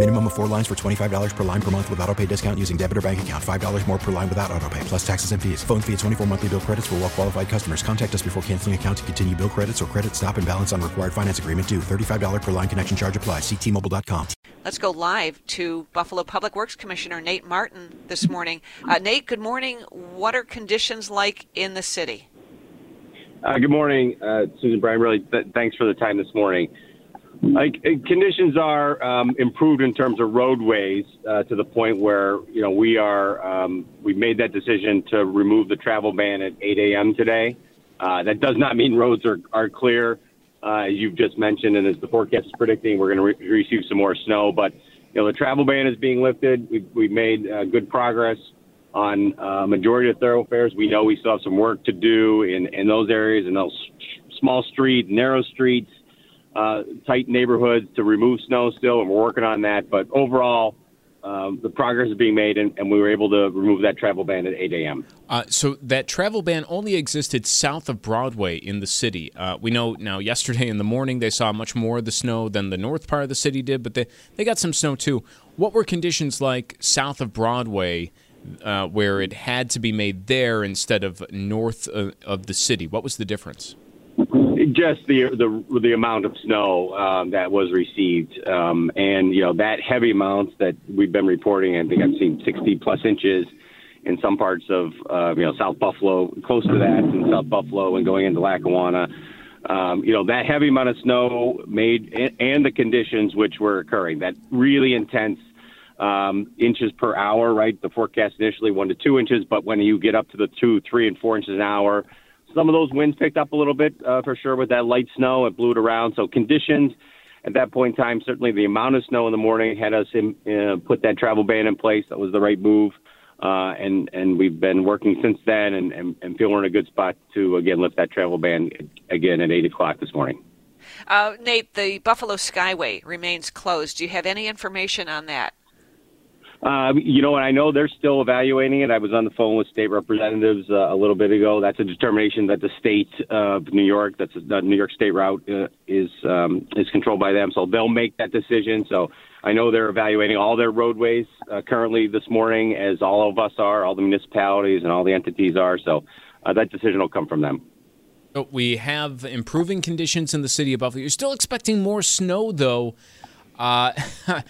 Minimum of four lines for $25 per line per month with auto pay discount using debit or bank account. $5 more per line without auto pay, plus taxes and fees. Phone fee at 24 monthly bill credits for well qualified customers. Contact us before canceling account to continue bill credits or credit stop and balance on required finance agreement due. $35 per line connection charge applies. Ctmobile.com. Let's go live to Buffalo Public Works Commissioner Nate Marton this morning. Uh, Nate, good morning. What are conditions like in the city? Uh, good morning, uh, Susan Bryan. Really, th- thanks for the time this morning. Like uh, conditions are um, improved in terms of roadways uh, to the point where you know we are um, we made that decision to remove the travel ban at 8 a.m. today. Uh, that does not mean roads are are clear, uh, as you've just mentioned, and as the forecast is predicting, we're going to re- receive some more snow. But you know the travel ban is being lifted. We've, we've made uh, good progress on uh, majority of thoroughfares. We know we still have some work to do in in those areas in those small streets, narrow streets uh, tight neighborhoods to remove snow still, and we're working on that. But overall, um, the progress is being made, and, and, we were able to remove that travel ban at 8 a.m. Uh, so that travel ban only existed south of Broadway in the city. Uh, we know now. Yesterday in the morning, they saw much more of the snow than the north part of the city did, but they they got some snow too. What were conditions like south of Broadway? Uh, where it had to be made there instead of north of, of the city. What was the difference? Just the the the amount of snow um, that was received, um, and you know that heavy amounts that we've been reporting. I think I've seen 60 plus inches in some parts of uh, you know South Buffalo, close to that in South Buffalo, and going into Lackawanna. Um, you know that heavy amount of snow made, and, the conditions which were occurring, that really intense um, inches per hour. Right, the forecast initially one to two inches, but when you get up to the two, three, and four inches an hour some of those winds picked up a little bit uh, for sure with that light snow. It blew it around. So conditions at that point in time, certainly the amount of snow in the morning had us in, uh, put that travel ban in place. That was the right move. Uh, and and we've been working since then, and, and, and feel we're in a good spot to again lift that travel ban again at eight o'clock this morning. Uh, Nate, the Buffalo Skyway remains closed. Do you have any information on that? Um, you know, and I know they're still evaluating it. I was on the phone with state representatives uh, a little bit ago. That's a determination that the state of New York, that's the New York State route, uh, is um, is controlled by them. So they'll make that decision. So I know they're evaluating all their roadways uh, currently this morning, as all of us are, all the municipalities and all the entities are. So uh, that decision will come from them. We have improving conditions in the city of Buffalo. You're still expecting more snow, though. Uh,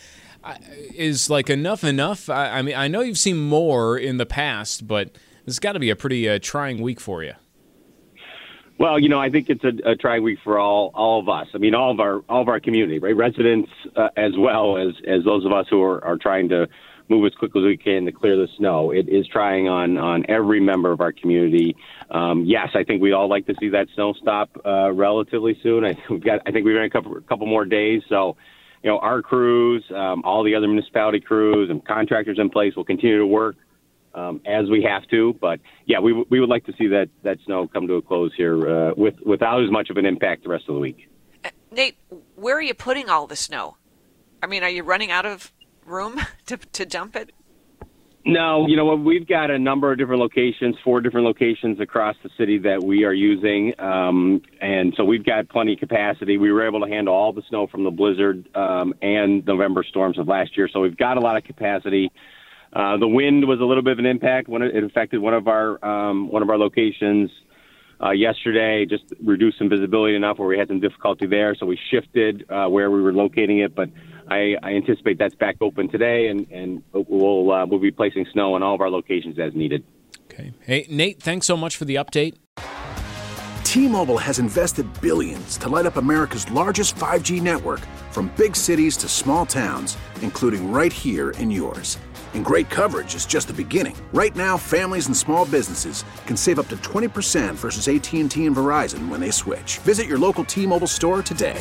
is like enough enough? I, I, mean, I know you've seen more in the past, but it's got to be a pretty uh, trying week for you. Well, you know, I think it's a, a, trying week for all all of us. I mean, all of our all of our community, right? Residents uh, as well as as those of us who are, are trying to move as quickly as we can to clear the snow. It is trying on on every member of our community. Um, yes, I think we all like to see that snow stop uh, relatively soon. I, we've got I think we've got a couple a couple more days, so you know, our crews, um, all the other municipality crews and contractors in place will continue to work um, as we have to. But yeah, we, we would like to see that, that snow come to a close here uh, with, without as much of an impact the rest of the week. Uh, Nate, where are you putting all the snow? I mean, are you running out of room to, to dump it? No, you know what? We've got a number of different locations, four different locations across the city that we are using, um, and so we've got plenty of capacity. We were able to handle all the snow from the blizzard um, and November storms of last year, so we've got a lot of capacity. Uh, the wind was a little bit of an impact when it affected one of our um, one of our locations uh, yesterday. Just reduced some visibility enough where we had some difficulty there, so we shifted uh, where we were locating it, but I, I anticipate that's back open today, and and we'll uh, we'll be placing snow in all of our locations as needed. Okay. Hey, Nate, thanks so much for the update. T-Mobile has invested billions to light up America's largest 5G network from big cities to small towns, including right here in yours. And great coverage is just the beginning. Right now, families and small businesses can save up to 20% versus AT&T and Verizon when they switch. Visit your local T-Mobile store today.